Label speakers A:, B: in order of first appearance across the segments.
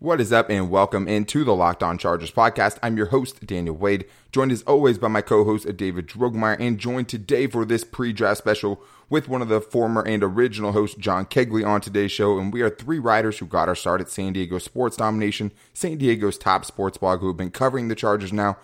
A: What is up, and welcome into the Locked On Chargers podcast. I'm your host, Daniel Wade, joined as always by my co host, David Drogemeyer, and joined today for this pre draft special with one of the former and original hosts, John Kegley, on today's show. And we are three writers who got our start at San Diego Sports Domination, San Diego's top sports blog, who have been covering the Chargers now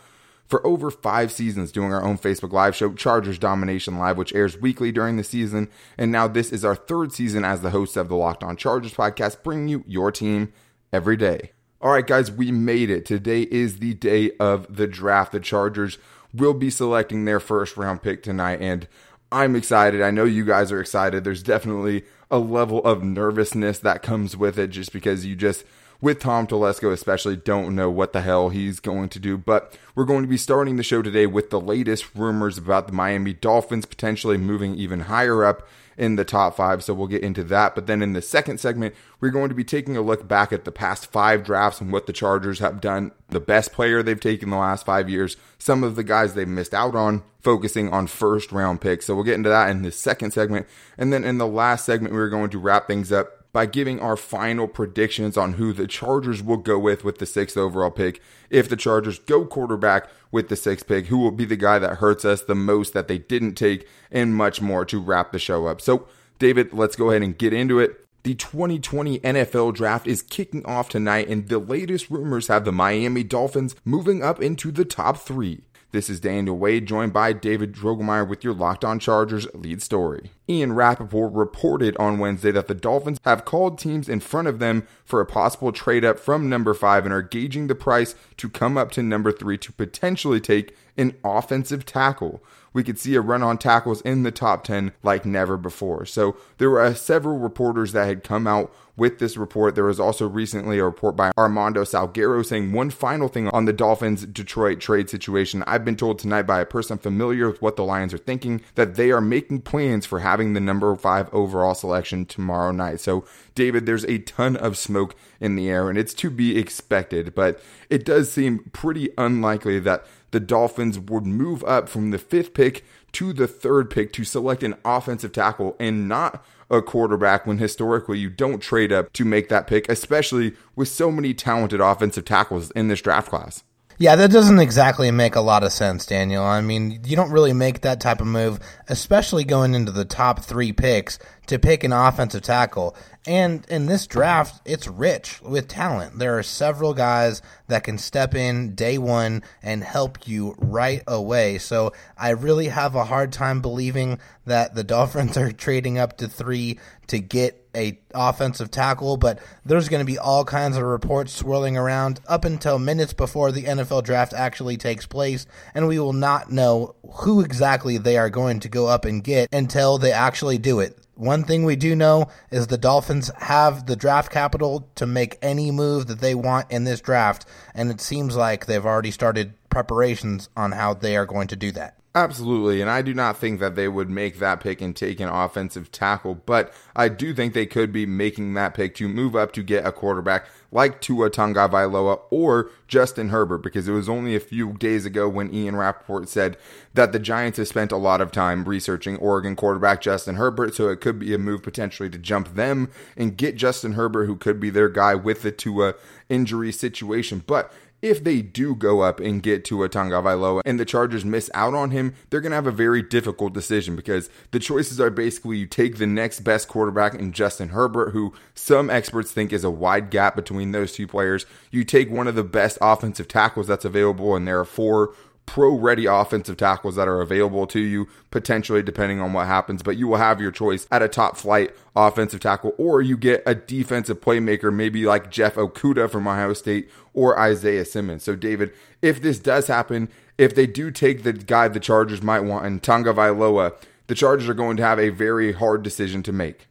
A: for over five seasons doing our own Facebook Live show, Chargers Domination Live, which airs weekly during the season. And now this is our third season as the hosts of the Locked On Chargers podcast, bringing you your team every day. All right, guys, we made it. Today is the day of the draft. The Chargers will be selecting their first round pick tonight, and I'm excited. I know you guys are excited. There's definitely a level of nervousness that comes with it just because you just with Tom Telesco, especially, don't know what the hell he's going to do. But we're going to be starting the show today with the latest rumors about the Miami Dolphins potentially moving even higher up in the top five. So we'll get into that. But then in the second segment, we're going to be taking a look back at the past five drafts and what the Chargers have done, the best player they've taken the last five years, some of the guys they've missed out on, focusing on first round picks. So we'll get into that in the second segment. And then in the last segment, we're going to wrap things up by giving our final predictions on who the Chargers will go with with the sixth overall pick. If the Chargers go quarterback with the sixth pick, who will be the guy that hurts us the most that they didn't take, and much more to wrap the show up. So, David, let's go ahead and get into it. The 2020 NFL draft is kicking off tonight, and the latest rumors have the Miami Dolphins moving up into the top three. This is Daniel Wade, joined by David Drogemeyer with your Locked On Chargers lead story. Ian Rapoport reported on Wednesday that the Dolphins have called teams in front of them for a possible trade up from number five and are gauging the price to come up to number three to potentially take an offensive tackle we could see a run on tackles in the top 10 like never before. So there were uh, several reporters that had come out with this report. There was also recently a report by Armando Salguero saying one final thing on the Dolphins Detroit trade situation. I've been told tonight by a person familiar with what the Lions are thinking that they are making plans for having the number five overall selection tomorrow night. So, David, there's a ton of smoke in the air and it's to be expected, but it does seem pretty unlikely that the Dolphins would move up from the fifth pick to the third pick to select an offensive tackle and not a quarterback when historically you don't trade up to make that pick, especially with so many talented offensive tackles in this draft class.
B: Yeah, that doesn't exactly make a lot of sense, Daniel. I mean, you don't really make that type of move, especially going into the top three picks to pick an offensive tackle. And in this draft, it's rich with talent. There are several guys that can step in day one and help you right away. So I really have a hard time believing that the Dolphins are trading up to three to get a offensive tackle, but there's going to be all kinds of reports swirling around up until minutes before the NFL draft actually takes place, and we will not know who exactly they are going to go up and get until they actually do it. One thing we do know is the Dolphins have the draft capital to make any move that they want in this draft, and it seems like they've already started preparations on how they are going to do that.
A: Absolutely, and I do not think that they would make that pick and take an offensive tackle, but I do think they could be making that pick to move up to get a quarterback like Tua Tagovailoa or Justin Herbert, because it was only a few days ago when Ian Rapoport said that the Giants have spent a lot of time researching Oregon quarterback Justin Herbert, so it could be a move potentially to jump them and get Justin Herbert, who could be their guy with the Tua injury situation. But if they do go up and get Tua Tagovailoa and the Chargers miss out on him, they're going to have a very difficult decision because the choices are basically you take the next best quarterback in Justin Herbert, who some experts think is a wide gap between those two players. You take one of the best offensive tackles that's available, and there are four pro ready offensive tackles that are available to you, potentially depending on what happens. But you will have your choice at a top flight offensive tackle, or you get a defensive playmaker, maybe like Jeff Okudah from Ohio State or Isaiah Simmons. So, David, if this does happen, if they do take the guy the Chargers might want and Tagovailoa, the Chargers are going to have a very hard decision to make.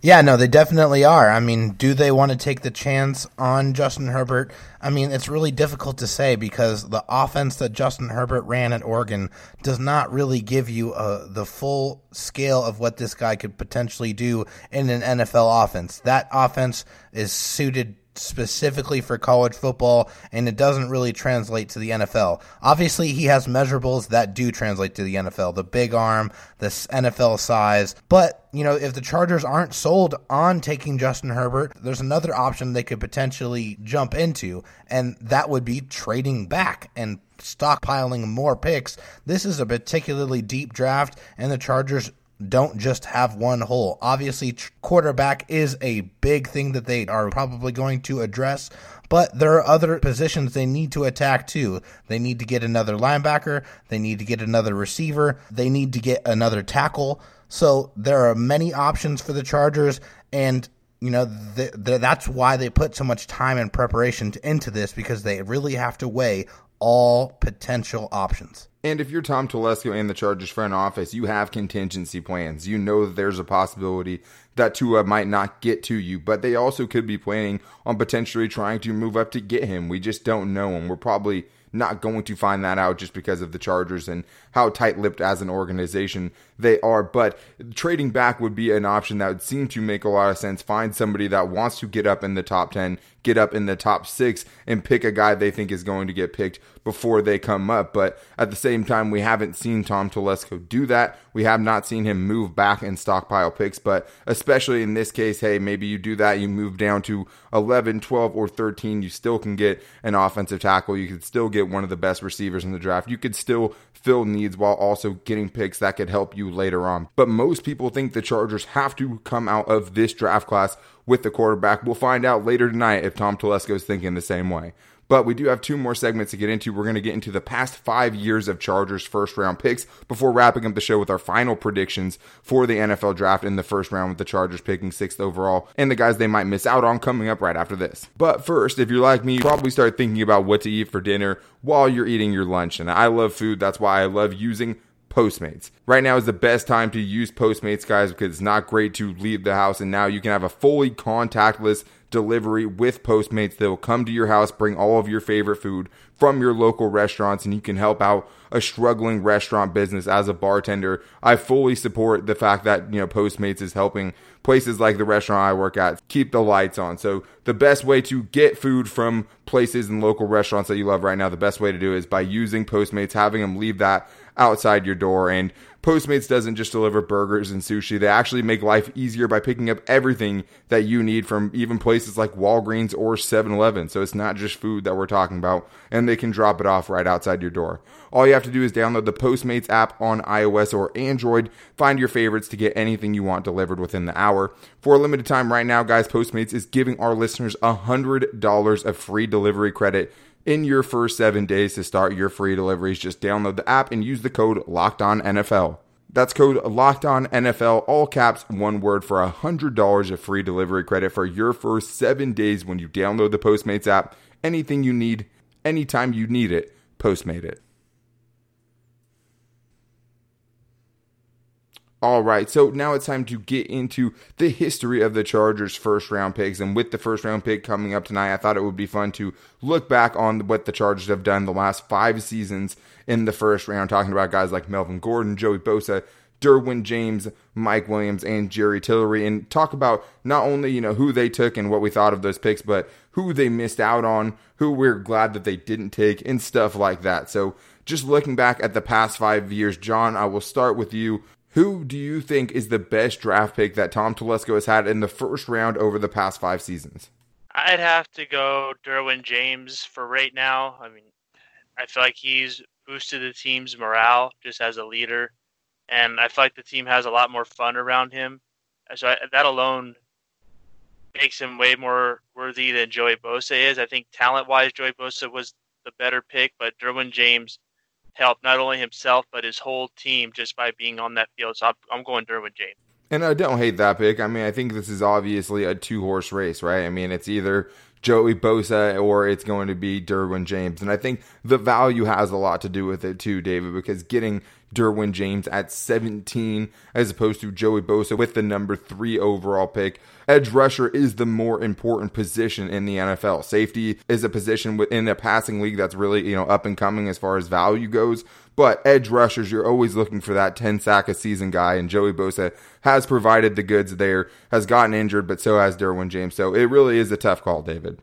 B: Yeah, no, they definitely are. I mean, do they want to take the chance on Justin Herbert? I mean, it's really difficult to say because the offense that Justin Herbert ran at Oregon does not really give you uh, the full scale of what this guy could potentially do in an NFL offense. That offense is suited specifically for college football and it doesn't really translate to the NFL. Obviously, he has measurables that do translate to the NFL, the big arm, the NFL size. But, you know, if the Chargers aren't sold on taking Justin Herbert, there's another option they could potentially jump into, and that would be trading back and stockpiling more picks. This is a particularly deep draft, and the Chargers don't just have one hole. Obviously, quarterback is a big thing that they are probably going to address, but there are other positions they need to attack too. They need to get another linebacker, they need to get another receiver, they need to get another tackle. So there are many options for the Chargers, and you know th- th- that's why they put so much time and preparation into this because they really have to weigh all potential options.
A: And if you're Tom Telesco and the Chargers front office, you have contingency plans. You know that there's a possibility that Tua might not get to you, but they also could be planning on potentially trying to move up to get him. We just don't know, and we're probably not going to find that out just because of the Chargers and how tight lipped as an organization they are. But trading back would be an option that would seem to make a lot of sense. Find somebody that wants to get up in the top 10, get up in the top six, and pick a guy they think is going to get picked before they come up. But at the same time, we haven't seen Tom Telesco do that. We have not seen him move back and stockpile picks. But especially in this case, hey, maybe you do that. You move down to 11, 12, or 13. You still can get an offensive tackle. You could still get one of the best receivers in the draft. You could still fill needs while also getting picks that could help you later on. But most people think the Chargers have to come out of this draft class with the quarterback. We'll find out later tonight if Tom Telesco is thinking the same way. But we do have two more segments to get into. We're going to get into the past five years of Chargers first round picks before wrapping up the show with our final predictions for the NFL draft in the first round with the Chargers picking sixth overall and the guys they might miss out on coming up right after this. But first, if you're like me, you probably start thinking about what to eat for dinner while you're eating your lunch. And I love food. That's why I love using Postmates. Right now is the best time to use Postmates, guys, because it's not great to leave the house, and now you can have a fully contactless delivery with Postmates. that will come to your house, bring all of your favorite food from your local restaurants, and you can help out a struggling restaurant business as a bartender. I fully support the fact that, you know, Postmates is helping places like the restaurant I work at keep the lights on. So the best way to get food from places and local restaurants that you love right now, the best way to do it is by using Postmates, having them leave that outside your door and Postmates doesn't just deliver burgers and sushi. They actually make life easier by picking up everything that you need from even places like Walgreens or 7-Eleven. So it's not just food that we're talking about and they can drop it off right outside your door. All you have to do is download the Postmates app on iOS or Android. Find your favorites to get anything you want delivered within the hour. For a limited time right now, guys, Postmates is giving our listeners $100 of free delivery credit in your first seven days to start your free deliveries. Just download the app and use the code Locked On NFL. That's code Locked On NFL, all caps, one word for $100 of free delivery credit for your first seven days when you download the Postmates app. Anything you need, anytime you need it, Postmate it. All right, so now it's time to get into the history of the Chargers' first round picks. And with the first round pick coming up tonight, I thought it would be fun to look back on what the Chargers have done the last five seasons in the first round, talking about guys like Melvin Gordon, Joey Bosa, Derwin James, Mike Williams, and Jerry Tillery, and talk about not only you know who they took and what we thought of those picks, but who they missed out on, who we're glad that they didn't take, and stuff like that. So just looking back at the past five years, John, I will start with you. Who do you think is the best draft pick that Tom Telesco has had in the first round over the past five seasons?
C: I'd have to go Derwin James for right now. I mean, I feel like he's boosted the team's morale just as a leader, and I feel like the team has a lot more fun around him. So I, that alone makes him way more worthy than Joey Bosa is. I think talent-wise, Joey Bosa was the better pick, but Derwin James help not only himself but his whole team just by being on that field. So I'm, I'm going Derwin James.
A: And I don't hate that pick. I mean, I think this is obviously a two horse race, right? I mean, it's either Joey Bosa or it's going to be Derwin James. And I think the value has a lot to do with it too, David, because getting Derwin James at 17 as opposed to Joey Bosa with the number three overall pick. Edge rusher is the more important position in the NFL. Safety is a position within a passing league that's really, you know, up and coming as far as value goes. But edge rushers, you're always looking for that 10 sack a season guy, and Joey Bosa has provided the goods there, has gotten injured, but so has Derwin James. So it really is a tough call, David.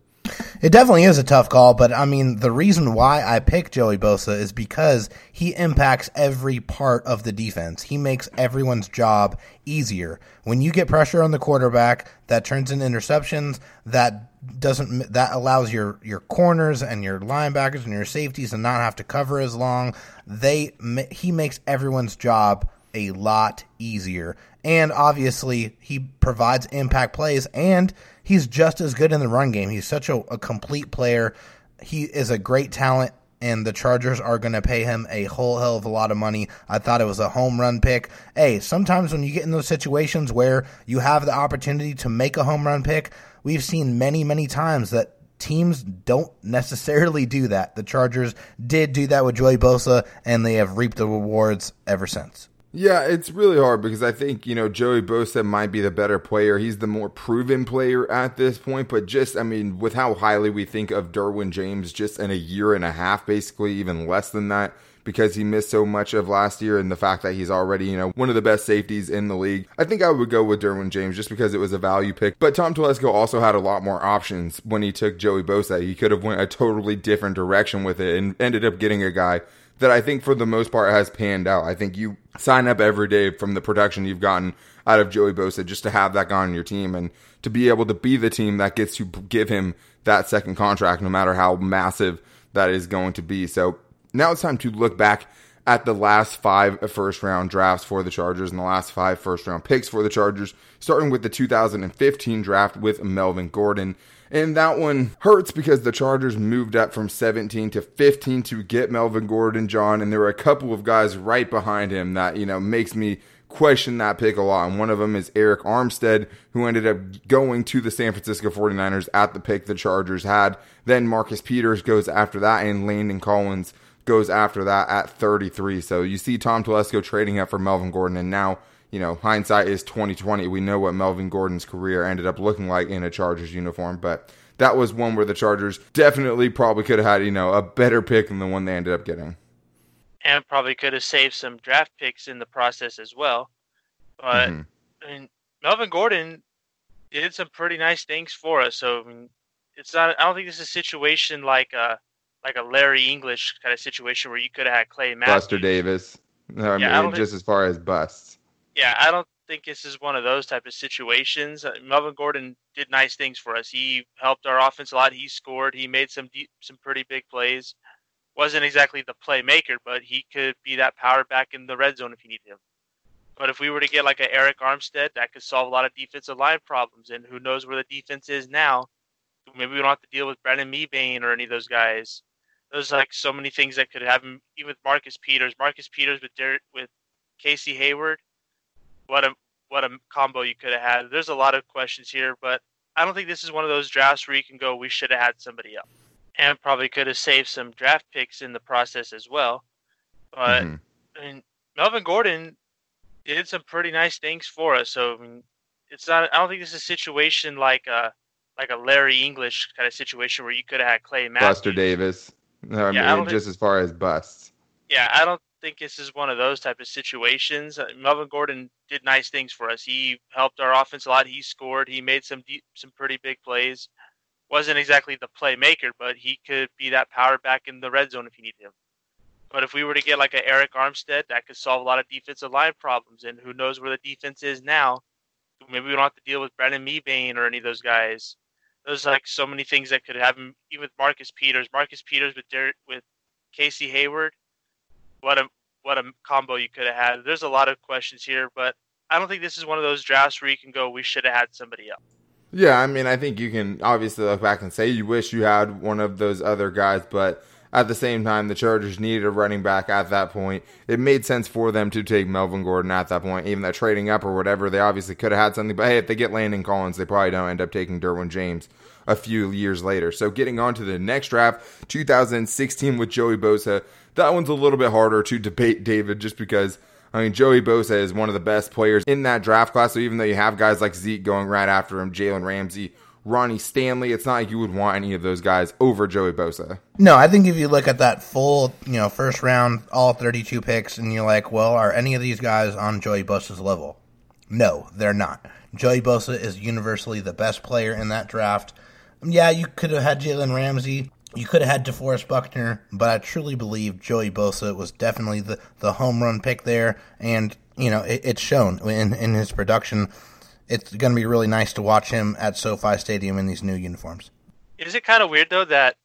B: It definitely is a tough call, but I mean, the reason why I pick Joey Bosa is because he impacts every part of the defense. He makes everyone's job easier. When you get pressure on the quarterback, that turns into interceptions, that doesn't that allows your your corners and your linebackers and your safeties to not have to cover as long. They he makes everyone's job a lot easier. And obviously, he provides impact plays and he's just as good in the run game. He's such a, a complete player. He is a great talent, and the Chargers are going to pay him a whole hell of a lot of money. I thought it was a home run pick. Hey, sometimes when you get in those situations where you have the opportunity to make a home run pick, we've seen many, many times that teams don't necessarily do that. The Chargers did do that with Joey Bosa, and they have reaped the rewards ever since.
A: Yeah, it's really hard because I think, you know, Joey Bosa might be the better player. He's the more proven player at this point, but just, I mean, with how highly we think of Derwin James just in a year and a half, basically, even less than that, because he missed so much of last year and the fact that he's already, you know, one of the best safeties in the league. I think I would go with Derwin James just because it was a value pick. But Tom Telesco also had a lot more options when he took Joey Bosa. He could have went a totally different direction with it and ended up getting a guy that I think for the most part has panned out. I think you sign up every day from the production you've gotten out of Joey Bosa just to have that guy on your team and to be able to be the team that gets to give him that second contract, no matter how massive that is going to be. So now it's time to look back at the last five first round drafts for the Chargers and the last five first round picks for the Chargers, starting with the 2015 draft with Melvin Gordon. And that one hurts because the Chargers moved up from 17 to 15 to get Melvin Gordon, John, and there were a couple of guys right behind him that, you know, makes me question that pick a lot. And one of them is Arik Armstead, who ended up going to the San Francisco 49ers at the pick the Chargers had. Then Marcus Peters goes after that, and Landon Collins goes after that at 33. So you see Tom Telesco trading up for Melvin Gordon, and now you know, hindsight is 2020. We know what Melvin Gordon's career ended up looking like in a Chargers uniform, but that was one where the Chargers definitely probably could have had, you know, a better pick than the one they ended up getting.
C: And probably could have saved some draft picks in the process as well. But mm-hmm. I mean, Melvin Gordon did some pretty nice things for us. So I mean, it's not. I don't think this is a situation like a like a Larry English kind of situation where you could have had Clay Matthews.
A: Buster Davis. No, I yeah, mean, I just think, as far as busts
C: yeah, I don't think this is one of those type of situations. Uh, Melvin Gordon did nice things for us. He helped our offense a lot. He scored. He made some deep, some pretty big plays. Wasn't exactly the playmaker, but he could be that power back in the red zone if you need him. But if we were to get like an Arik Armstead, that could solve a lot of defensive line problems. And who knows where the defense is now? Maybe we don't have to deal with Brandon Mebane or any of those guys. There's like so many things that could happen. Even with Marcus Peters, Marcus Peters with Derek, with Casey Hayward, what a what a combo you could have had. There's a lot of questions here, but I don't think this is one of those drafts where you can go, we should have had somebody else, and probably could have saved some draft picks in the process as well. But mm-hmm. I mean, Melvin Gordon did some pretty nice things for us. So I mean, it's not. I don't think this is a situation like a like a Larry English kind of situation where you could have had Clay Matthews.
A: Buster Davis. No, I yeah, mean, I just think, as far as busts.
C: Yeah, I don't think this is one of those type of situations. Uh, Melvin Gordon did nice things for us. He helped our offense a lot. He scored. He made some deep, some pretty big plays. Wasn't exactly the playmaker, but he could be that power back in the red zone if you need him. But if we were to get like an Arik Armstead, that could solve a lot of defensive line problems. And who knows where the defense is now? Maybe we don't have to deal with Brandon Mebane or any of those guys. There's like so many things that could happen. Even with Marcus Peters, Marcus Peters with Derek, with Casey Hayward what a what a combo you could have had. There's a lot of questions here, but I don't think this is one of those drafts where you can go, we should have had somebody else.
A: Yeah, I mean, I think you can obviously look back and say you wish you had one of those other guys, but at the same time, the Chargers needed a running back at that point. It made sense for them to take Melvin Gordon at that point, even though trading up or whatever, they obviously could have had something. But hey, if they get Landon Collins, they probably don't end up taking Derwin James a few years later. So getting on to the next draft, 2016 with Joey Bosa. That one's a little bit harder to debate, David, just because I mean Joey Bosa is one of the best players in that draft class. So even though you have guys like Zeke going right after him, Jalen Ramsey, Ronnie Stanley, it's not like you would want any of those guys over Joey Bosa.
B: No, I think if you look at that full, you know, first round, all 32 picks, and you're like, well, are any of these guys on Joey Bosa's level? No, they're not. Joey Bosa is universally the best player in that draft Yeah, you could have had Jalen Ramsey. You could have had DeForest Buckner, but I truly believe Joey Bosa was definitely the, the home run pick there, and you know it, it's shown in in his production. It's going to be really nice to watch him at SoFi Stadium in these new uniforms.
C: Is it kind of weird though that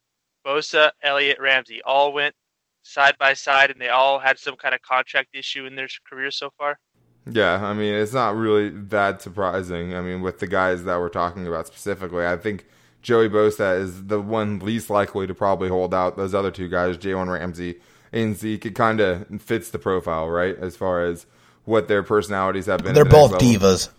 C: Bosa, Elliott, Ramsey all went side by side, and they all had some kind of contract issue in their career so far?
A: Yeah, I mean, it's not really that surprising. I mean, with the guys that we're talking about specifically, I think Joey Bosa is the one least likely to probably hold out. Those other two guys, Jalen Ramsey and Zeke, it kind of fits the profile, right? As far as what their personalities have been.
B: They're both divas.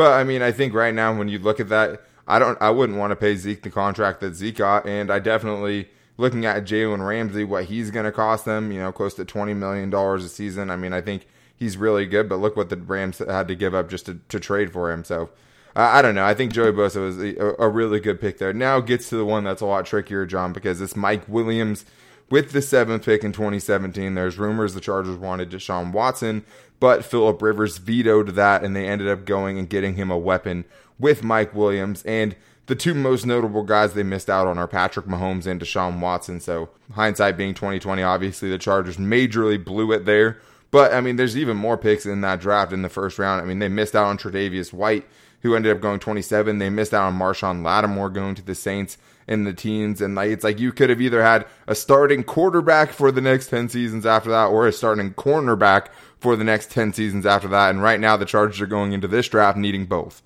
A: But I mean, I think right now when you look at that, I don't, I wouldn't want to pay Zeke the contract that Zeke got, and I definitely looking at Jalen Ramsey, what he's going to cost them, you know, close to twenty million dollars a season. I mean, I think he's really good, but look what the Rams had to give up just to, to trade for him. So I don't know. I think Joey Bosa was a, a, really good pick there. Now gets to the one that's a lot trickier, John, because it's Mike Williams with the seventh pick in 2017. There's rumors the Chargers wanted Deshaun Watson, but Philip Rivers vetoed that, and they ended up going and getting him a weapon with Mike Williams. And the two most notable guys they missed out on are Patrick Mahomes and Deshaun Watson. So hindsight being 2020, obviously the Chargers majorly blew it there. But I mean, there's even more picks in that draft in the first round. I mean, they missed out on Tre'Davious White, who ended up going 27. They missed out on Marshon Lattimore going to the Saints in the teens. And like, it's like you could have either had a starting quarterback for the next 10 seasons after that, or a starting cornerback for the next 10 seasons after that. And right now, the Chargers are going into this draft needing both.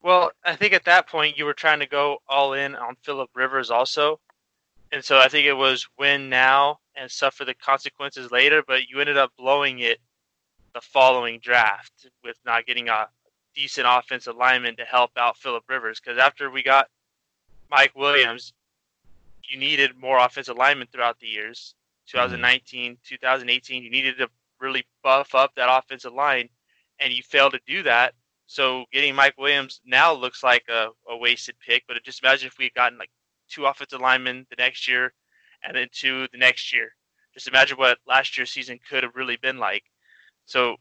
C: Well, I think at that point you were trying to go all in on Philip Rivers also. And so I think it was win now and suffer the consequences later, but you ended up blowing it the following draft with not getting a decent offensive lineman to help out Philip Rivers. Because after we got Mike Williams, you needed more offensive linemen throughout the years. 2019, 2018, you needed to really buff up that offensive line, and you failed to do that. So getting Mike Williams now looks like a, a wasted pick. But just imagine if we had gotten like two offensive linemen the next year, and then two the next year. Just imagine what last year's season could have really been like. So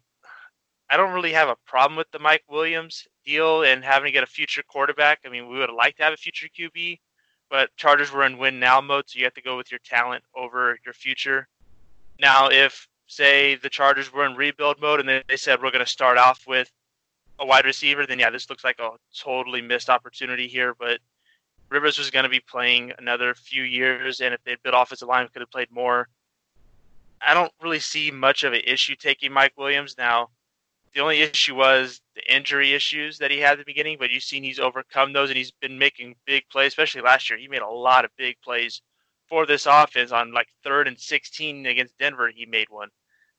C: I don't really have a problem with the Mike Williams deal and having to get a future quarterback. I mean, we would have liked to have a future QB, but Chargers were in win now mode, so you have to go with your talent over your future. Now, if say the Chargers were in rebuild mode and they said we're going to start off with a wide receiver, then yeah, this looks like a totally missed opportunity here. But Rivers was going to be playing another few years, and if they'd been offensive line, could have played more. I don't really see much of an issue taking Mike Williams now. The only issue was the injury issues that he had at the beginning, but you've seen he's overcome those, and he's been making big plays, especially last year. He made a lot of big plays for this offense on like third and 16 against Denver. He made one.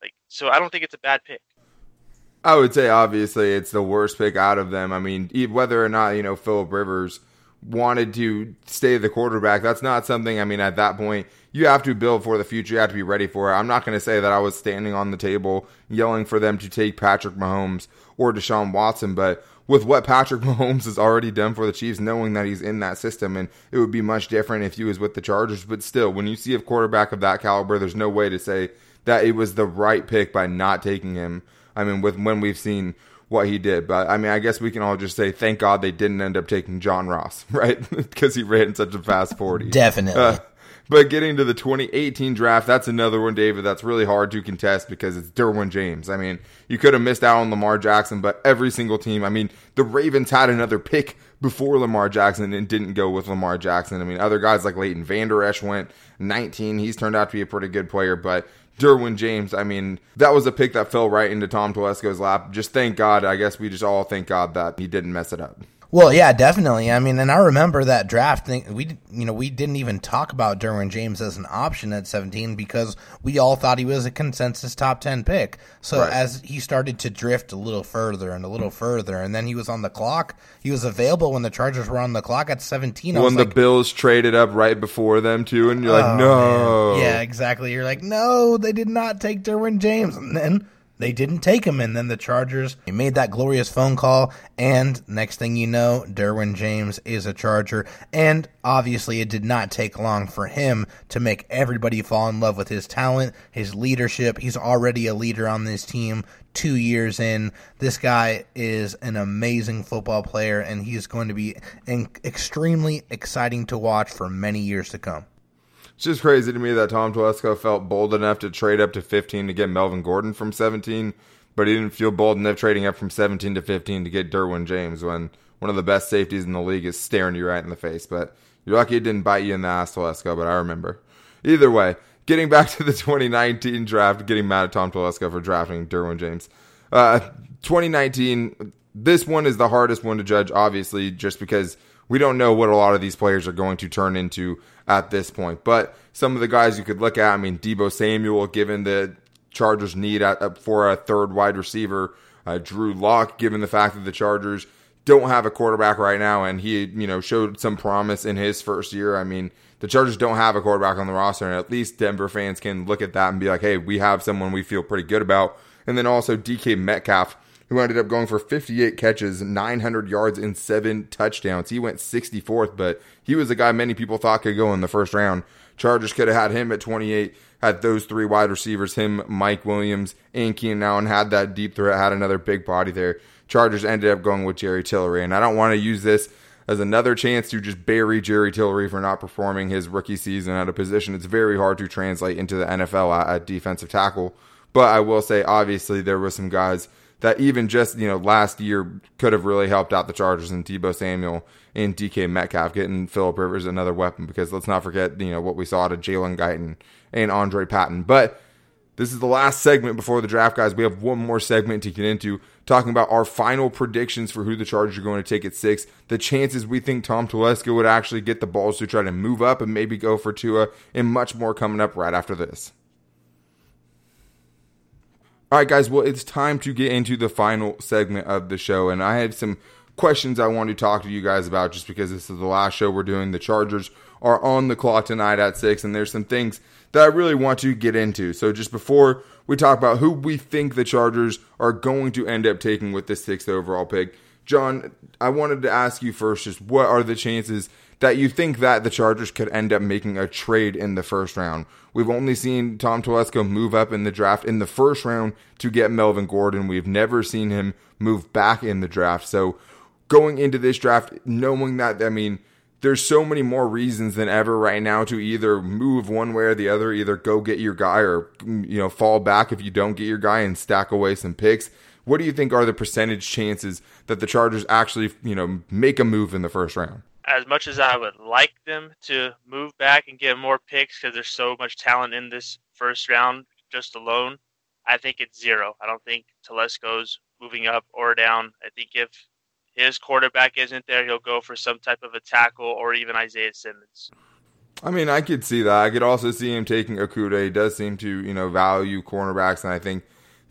C: Like so, I don't think it's a bad pick.
A: I would say obviously it's the worst pick out of them. I mean, whether or not you know Philip Rivers wanted to stay the quarterback, that's not something. I mean, at that point, you have to build for the future. You have to be ready for it. I'm not going to say that I was standing on the table yelling for them to take Patrick Mahomes or Deshaun Watson, but with what Patrick Mahomes has already done for the Chiefs, knowing that he's in that system, and it would be much different if he was with the Chargers. But still, when you see a quarterback of that caliber, there's no way to say that it was the right pick by not taking him I mean, with when we've seen what he did. But I mean, I guess we can all just say thank God they didn't end up taking John Ross, right? because he ran such a fast 40.
B: Definitely. Uh,
A: but getting to the 2018 draft, that's another one, David, that's really hard to contest because it's Derwin James. I mean, you could have missed out on Lamar Jackson, but every single team, I mean, the Ravens had another pick before Lamar Jackson and didn't go with Lamar Jackson. I mean, other guys like Leighton Vander Esch went 19. He's turned out to be a pretty good player, but Derwin James, I mean, that was a pick that fell right into Tom Telesco's lap. Just thank God. I guess we just all thank God that he didn't mess it up.
B: Well, yeah, definitely. I mean, and I remember that draft thing. We, you know, we didn't even talk about Derwin James as an option at 17 because we all thought he was a consensus top 10 pick. So right. as he started to drift a little further and a little further, and then he was on the clock, he was available when the Chargers were on the clock at 17.
A: When the like, Bills traded up right before them too, and you're like, oh, no,
B: man. yeah, exactly. You're like, no, they did not take Derwin James, and then they didn't take him, and then the Chargers made that glorious phone call, and next thing you know, Derwin James is a Charger, and obviously it did not take long for him to make everybody fall in love with his talent, his leadership. He's already a leader on this team. Two years in, this guy is an amazing football player, and he's going to be extremely exciting to watch for many years to come.
A: It's just crazy to me that Tom Telesco felt bold enough to trade up to 15 to get Melvin Gordon from 17, but he didn't feel bold enough trading up from 17 to 15 to get Derwin James when one of the best safeties in the league is staring you right in the face. But you're lucky it didn't bite you in the ass, Telesco, but I remember. Either way, getting back to the 2019 draft, getting mad at Tom Telesco for drafting Derwin James. Uh, 2019, this one is the hardest one to judge, obviously, just because we don't know what a lot of these players are going to turn into at this point. But some of the guys you could look at, I mean, Deebo Samuel, given the Chargers' need at, for a third wide receiver, uh, Drew Lock, given the fact that the Chargers don't have a quarterback right now, and he, you know, showed some promise in his first year. I mean, the Chargers don't have a quarterback on the roster, and at least Denver fans can look at that and be like, hey, we have someone we feel pretty good about. And then also DK Metcalf, who ended up going for 58 catches, 900 yards, and seven touchdowns. He went 64th, but he was a guy many people thought could go in the first round. Chargers could have had him at 28, had those three wide receivers, him, Mike Williams, and Keenan Allen, had that deep threat, had another big body there. Chargers ended up going with Jerry Tillery, and I don't want to use this as another chance to just bury Jerry Tillery for not performing his rookie season at a position it's very hard to translate into the NFL at, at defensive tackle. But I will say, obviously, there were some guys – that even just you know last year could have really helped out the Chargers and Deebo Samuel and DK Metcalf getting Philip Rivers another weapon because let's not forget you know what we saw of Jalen Guyton and Andre Patton. But this is the last segment before the draft, guys. We have one more segment to get into talking about our final predictions for who the Chargers are going to take at six, the chances we think Tom Telesco would actually get the balls to try to move up and maybe go for Tua, and much more coming up right after this. All right, guys. Well, it's time to get into the final segment of the show, and I have some questions I want to talk to you guys about just because this is the last show we're doing. The Chargers are on the clock tonight at six, and there's some things that I really want to get into. So, just before we talk about who we think the Chargers are going to end up taking with the sixth overall pick, John, I wanted to ask you first just what are the chances that you think that the Chargers could end up making a trade in the first round. We've only seen Tom Telesco move up in the draft in the first round to get Melvin Gordon. We've never seen him move back in the draft. So going into this draft, knowing that, I mean, there's so many more reasons than ever right now to either move one way or the other, either go get your guy or, you know, fall back if you don't get your guy and stack away some picks. What do you think are the percentage chances that the Chargers actually, you know, make a move in the first round?
C: as much as I would like them to move back and get more picks because there's so much talent in this first round just alone, I think it's zero. I don't think Telesco's moving up or down. I think if his quarterback isn't there, he'll go for some type of a tackle or even Isaiah Simmons.
A: I mean, I could see that. I could also see him taking Okudah. He does seem to, you know, value cornerbacks, and I think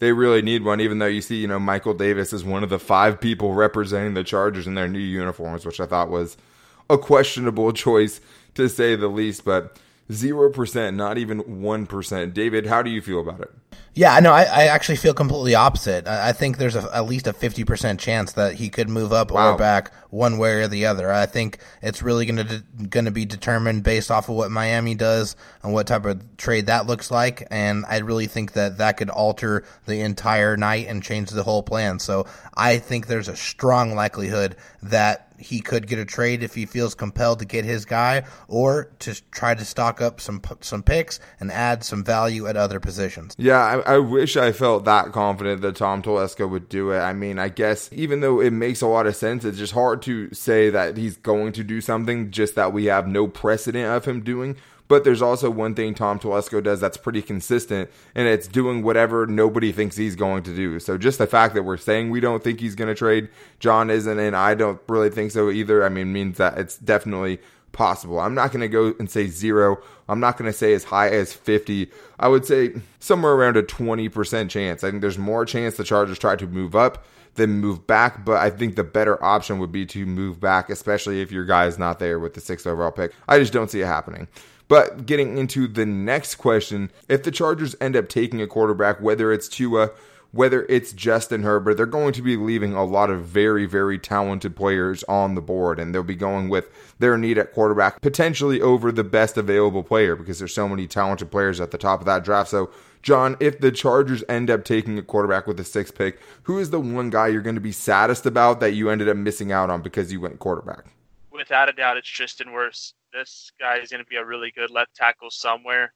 A: they really need one, even though you see, you know, Michael Davis is one of the five people representing the Chargers in their new uniforms, which I thought was – a questionable choice to say the least, but 0%, not even 1%. David, how do you feel about it?
B: Yeah, no, I, I actually feel completely opposite. I, I think there's a, at least a 50% chance that he could move up wow. or back one way or the other. I think it's really going to de- going to be determined based off of what Miami does and what type of trade that looks like. And I really think that that could alter the entire night and change the whole plan. So I think there's a strong likelihood that he could get a trade if he feels compelled to get his guy, or to try to stock up some some picks and add some value at other positions.
A: Yeah, I, I wish I felt that confident that Tom Telesco would do it. I mean, I guess even though it makes a lot of sense, it's just hard to say that he's going to do something just that we have no precedent of him doing. But there's also one thing Tom Telesco does that's pretty consistent, and it's doing whatever nobody thinks he's going to do. So just the fact that we're saying we don't think he's going to trade, John isn't, and I don't really think so either. I mean, means that it's definitely possible. I'm not going to go and say zero. I'm not going to say as high as 50. I would say somewhere around a 20% chance. I think there's more chance the Chargers try to move up than move back, but I think the better option would be to move back, especially if your guy is not there with the sixth overall pick. I just don't see it happening. But getting into the next question, if the Chargers end up taking a quarterback, whether it's Tua, whether it's Justin Herbert, they're going to be leaving a lot of very, very talented players on the board, and they'll be going with their need at quarterback potentially over the best available player because there's so many talented players at the top of that draft. So, John, if the Chargers end up taking a quarterback with the sixth pick, who is the one guy you're going to be saddest about that you ended up missing out on because you went quarterback?
C: Without a doubt, it's Tristan Wirfs. This guy is going to be a really good left tackle somewhere,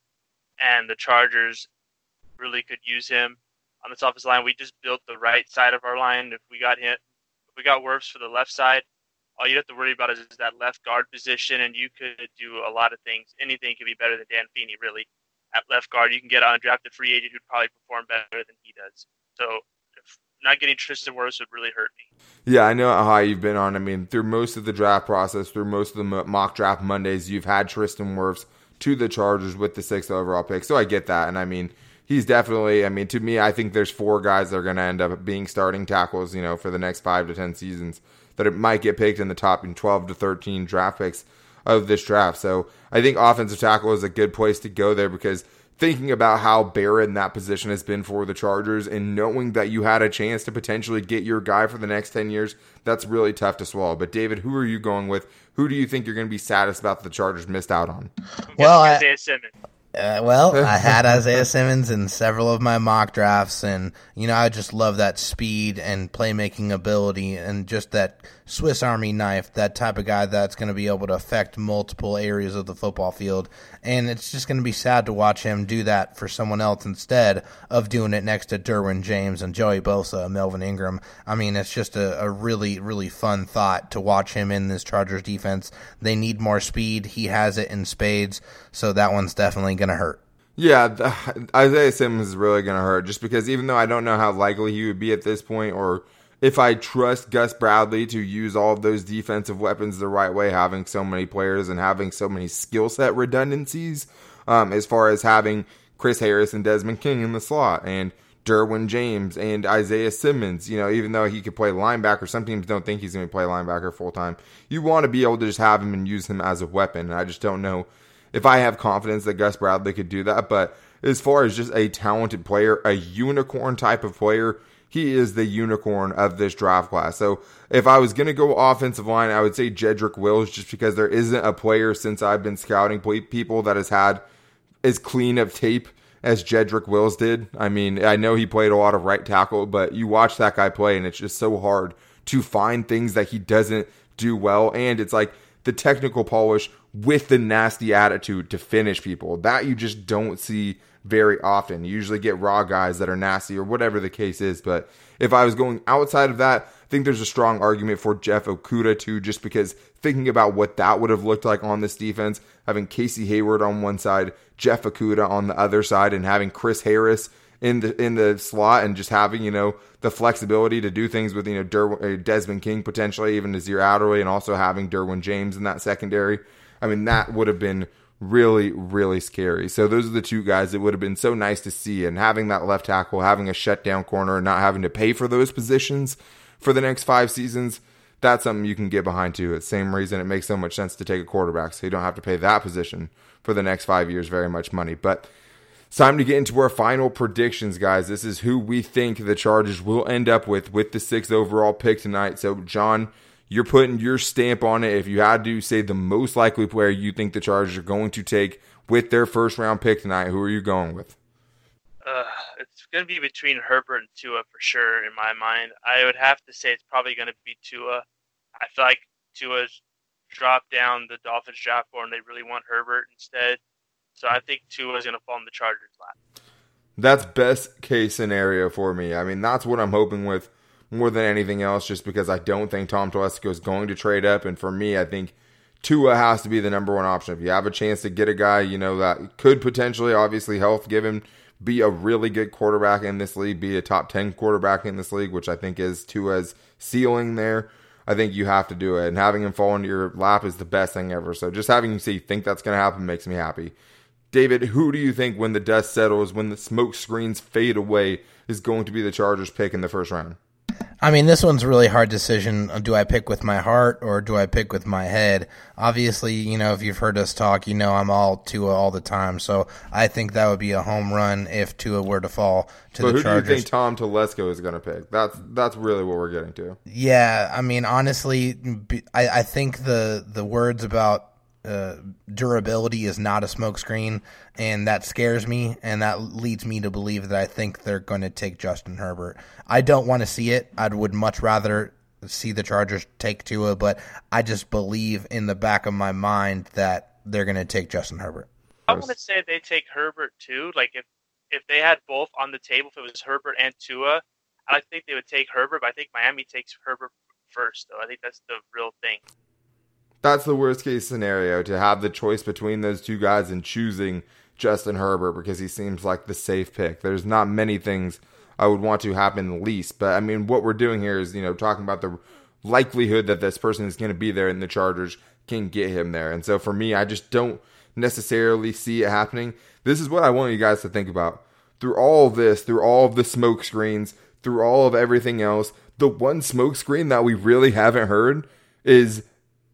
C: and the Chargers really could use him on this offensive line. We just built the right side of our line. If we got hit, if we got Wirfs for the left side, all you have to worry about is, is that left guard position, and you could do a lot of things. Anything could be better than Dan Feeney, really. At left guard, you can get an undrafted free agent who'd probably perform better than he does. So, not getting Tristan Wirfs would really hurt me.
A: Yeah, I know how high you've been on. I mean, through most of the draft process, through most of the mock draft Mondays, you've had Tristan Wirfs to the Chargers with the sixth overall pick. So I get that, and I mean he's definitely. I mean, to me, I think there's four guys that are going to end up being starting tackles. You know, for the next five to ten seasons, that it might get picked in the top in 12 to 13 draft picks of this draft. So I think offensive tackle is a good place to go there because thinking about how barren that position has been for the Chargers and knowing that you had a chance to potentially get your guy for the next 10 years, that's really tough to swallow. But David, who are you going with? Who do you think you're going to be saddest about the Chargers missed out on?
B: Well, Isaiah Simmons. Uh, well, I had Isaiah Simmons in several of my mock drafts, and you know I just love that speed and playmaking ability, and just that Swiss Army knife, that type of guy that's going to be able to affect multiple areas of the football field. And it's just going to be sad to watch him do that for someone else instead of doing it next to Derwin James and Joey Bosa, Melvin Ingram. I mean, it's just a, a really, really fun thought to watch him in this Chargers defense. They need more speed. He has it in spades, so that one's definitely going to hurt.
A: Yeah, the, Isaiah Simmons is really going to hurt just because even though I don't know how likely he would be at this point or if I trust Gus Bradley to use all of those defensive weapons the right way, having so many players and having so many skill set redundancies, um, as far as having Chris Harris and Desmond King in the slot and Derwin James and Isaiah Simmons, you know, even though he could play linebacker, some teams don't think he's going to play linebacker full time. You want to be able to just have him and use him as a weapon. And I just don't know if I have confidence that Gus Bradley could do that. But as far as just a talented player, a unicorn type of player, he is the unicorn of this draft class. So if I was going to go offensive line, I would say Jedrick Wills, just because there isn't a player since I've been scouting people that has had as clean of tape as Jedrick Wills did. I mean, I know he played a lot of right tackle, but you watch that guy play, and it's just so hard to find things that he doesn't do well. And it's like the technical polish with the nasty attitude to finish people. That you just don't see very often. You usually get raw guys that are nasty or whatever the case is. But if I was going outside of that, I think there's a strong argument for Jeff Okudah too, just because thinking about what that would have looked like on this defense, having Casey Hayward on one side, Jeff Okudah on the other side, and having Chris Harris in the in the slot, and just having you know the flexibility to do things with you know uh, Desmond King potentially, even Nasir Adderley, and also having Derwin James in that secondary. I mean, that would have been really, really scary. So those are the two guys that would have been so nice to see. And having that left tackle, having a shutdown corner, and not having to pay for those positions for the next five seasons, that's something you can get behind too. It's the same reason it makes so much sense to take a quarterback, so you don't have to pay that position for the next five years very much money. But it's time to get into our final predictions, guys. This is who we think the Chargers will end up with with the sixth overall pick tonight. So, John, you're putting your stamp on it. If you had to say the most likely player you think the Chargers are going to take with their first round pick tonight, who are you going with?
C: Uh, it's going to be between Herbert and Tua for sure in my mind. I would have to say it's probably going to be Tua. I feel like Tua's dropped down the Dolphins draft board and they really want Herbert instead. So I think Tua is going to fall in the Chargers' lap.
A: That's best case scenario for me. I mean, that's what I'm hoping with more than anything else, just because I don't think Tom Telesco is going to trade up. And for me, I think Tua has to be the number one option. If you have a chance to get a guy, you know, that could potentially, obviously, health give him, be a really good quarterback in this league, be a top 10 quarterback in this league, which I think is Tua's ceiling there. I think you have to do it. And having him fall into your lap is the best thing ever. So just having you see, think that's going to happen makes me happy. David, who do you think when the dust settles, when the smoke screens fade away, is going to be the Chargers pick in the first round?
B: I mean, this one's a really hard decision. Uh, do I pick with my heart or do I pick with my head? Obviously, you know, if you've heard us talk, you know I'm all Tua all the time. So I think that would be a home run if Tua were to fall to the Chargers
A: But
B: the
A: who
B: Chargers.
A: do you think Tom Telesco is going to pick? That's that's really what we're getting to.
B: Yeah, I mean, honestly, I, I think the the words about uh, durability is not a smokescreen, and that scares me, and that leads me to believe that I think they're going to take Justin Herbert. I don't want to see it. I would much rather see the Chargers take Tua, but I just believe in the back of my mind that they're going to take Justin Herbert.
C: I want to say they take Herbert too. Like if if they had both on the table, if it was Herbert and Tua, I think they would take Herbert. But I think Miami takes Herbert first, though. I think that's the real thing.
A: That's the worst case scenario to have the choice between those two guys and choosing Justin Herbert because he seems like the safe pick. There's not many things I would want to happen least, but I mean, what we're doing here is, you know, talking about the likelihood that this person is going to be there and the Chargers can get him there. And so for me, I just don't necessarily see it happening. This is what I want you guys to think about. Through all of this, through all of the smoke screens, through all of everything else, the one smoke screen that we really haven't heard is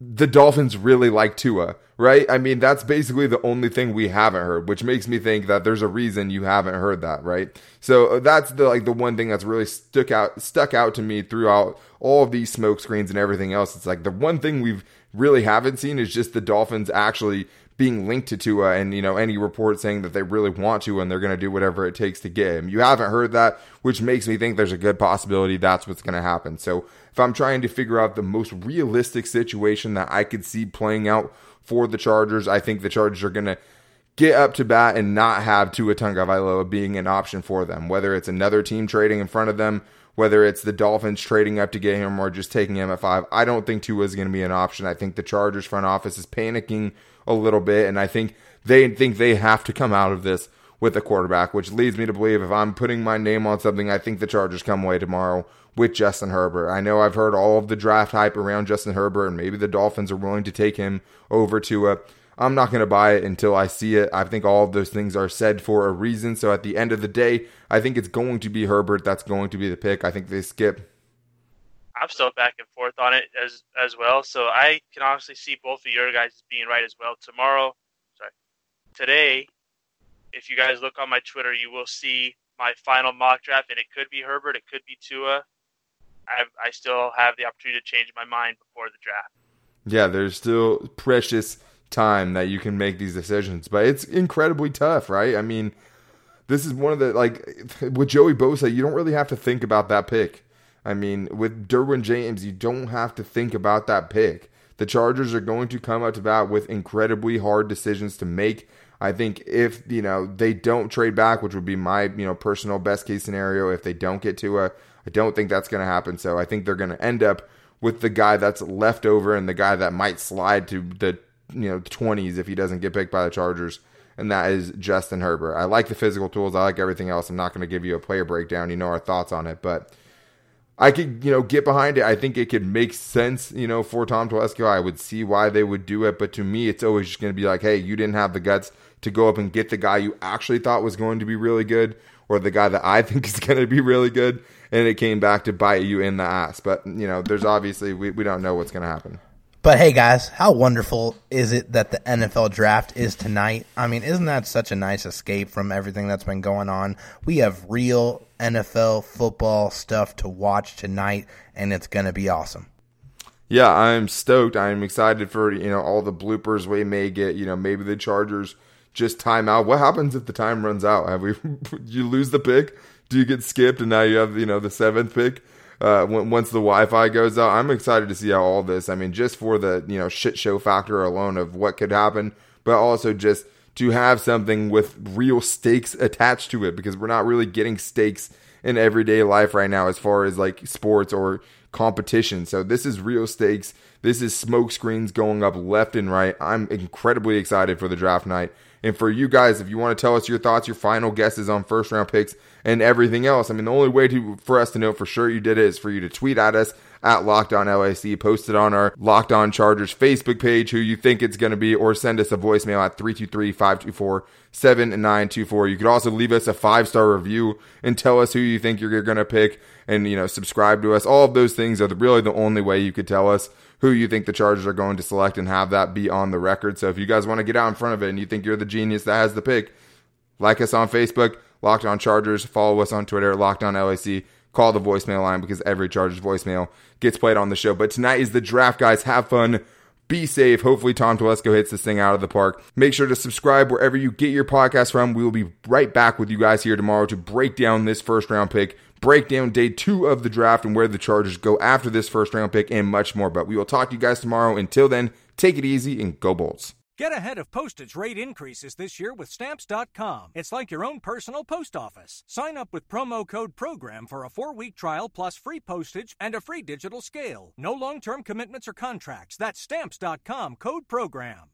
A: the Dolphins really like Tua, right? I mean, that's basically the only thing we haven't heard, which makes me think that there's a reason you haven't heard that, right? So uh, that's the like the one thing that's really stuck out stuck out to me throughout all of these smoke screens and everything else. It's like the one thing we've really haven't seen is just the Dolphins actually being linked to Tua and you know any report saying that they really want to and they're going to do whatever it takes to get him. You haven't heard that, which makes me think there's a good possibility that's what's going to happen. So if I'm trying to figure out the most realistic situation that I could see playing out for the Chargers, I think the Chargers are going to get up to bat and not have Tua Tagovailoa being an option for them. Whether it's another team trading in front of them, whether it's the Dolphins trading up to get him or just taking him at five, I don't think Tua is going to be an option. I think the Chargers front office is panicking a little bit, and I think they think they have to come out of this with a quarterback, which leads me to believe if I'm putting my name on something, I think the Chargers come away tomorrow with Justin Herbert. I know I've heard all of the draft hype around Justin Herbert, and maybe the Dolphins are willing to take him over Tua. I'm not going to buy it until I see it. I think all of those things are said for a reason. So at the end of the day, I think it's going to be Herbert. That's going to be the pick. I think they skip.
C: I'm still back and forth on it as as well. So I can honestly see both of your guys being right as well. Tomorrow, sorry, today, if you guys look on my Twitter, you will see my final mock draft, and it could be Herbert, it could be Tua. I I still have the opportunity to change my mind before the draft.
A: Yeah, there's still precious time that you can make these decisions, but it's incredibly tough, right? I mean, this is one of the like with Joey Bosa, you don't really have to think about that pick. I mean, with Derwin James, you don't have to think about that pick. The Chargers are going to come up to bat with incredibly hard decisions to make. I think if, you know, they don't trade back, which would be my, you know, personal best case scenario if they don't get Tua I don't think that's going to happen. So I think they're going to end up with the guy that's left over and the guy that might slide to the, you know, 20s if he doesn't get picked by the Chargers and that is Justin Herbert. I like the physical tools. I like everything else. I'm not going to give you a player breakdown. You know our thoughts on it, but I could, you know, get behind it. I think it could make sense, you know, for Tom Telesco. I would see why they would do it, but to me, it's always just going to be like, hey, you didn't have the guts to go up and get the guy you actually thought was going to be really good, or the guy that I think is going to be really good, and it came back to bite you in the ass. But you know, there's obviously we, we don't know what's going to happen.
B: But hey, guys, how wonderful is it that the NFL draft is tonight? I mean, isn't that such a nice escape from everything that's been going on? We have real NFL football stuff to watch tonight, and it's going to be awesome.
A: Yeah, I'm stoked. I'm excited for you know all the bloopers we may get. You know, maybe the Chargers just time out. What happens if the time runs out? Have we you lose the pick? Do you get skipped and now you have you know the seventh pick? Uh, once the Wi-Fi goes out, I'm excited to see how all this. I mean, just for the you know shit show factor alone of what could happen, but also just to have something with real stakes attached to it because we're not really getting stakes in everyday life right now as far as like sports or competition. So this is real stakes. This is smoke screens going up left and right. I'm incredibly excited for the draft night. And for you guys, if you want to tell us your thoughts, your final guesses on first round picks and everything else, I mean, the only way to for us to know for sure you did it is for you to tweet at us at Locked On LAC. Post it on our Locked On Chargers Facebook page who you think it's going to be, or send us a voicemail at 323 524 7924. You could also leave us a five star review and tell us who you think you're going to pick and, you know, subscribe to us. All of those things are really the only way you could tell us who you think the Chargers are going to select and have that be on the record. So if you guys want to get out in front of it and you think you're the genius that has the pick, like us on Facebook, Locked On Chargers, follow us on Twitter, Locked On LAC, call the voicemail line because every Chargers voicemail gets played on the show. But tonight is the draft, guys. Have fun. Be safe. Hopefully, Tom Telesco hits this thing out of the park. Make sure to subscribe wherever you get your podcast from. We will be right back with you guys here tomorrow to break down this first round pick, break down day two of the draft and where the Chargers go after this first round pick, and much more. But we will talk to you guys tomorrow. Until then, take it easy and go Bolts.
D: Get ahead of postage rate increases this year with Stamps.com. It's like your own personal post office. Sign up with promo code PROGRAM for a four week trial plus free postage and a free digital scale. No long term commitments or contracts. That's Stamps.com code PROGRAM.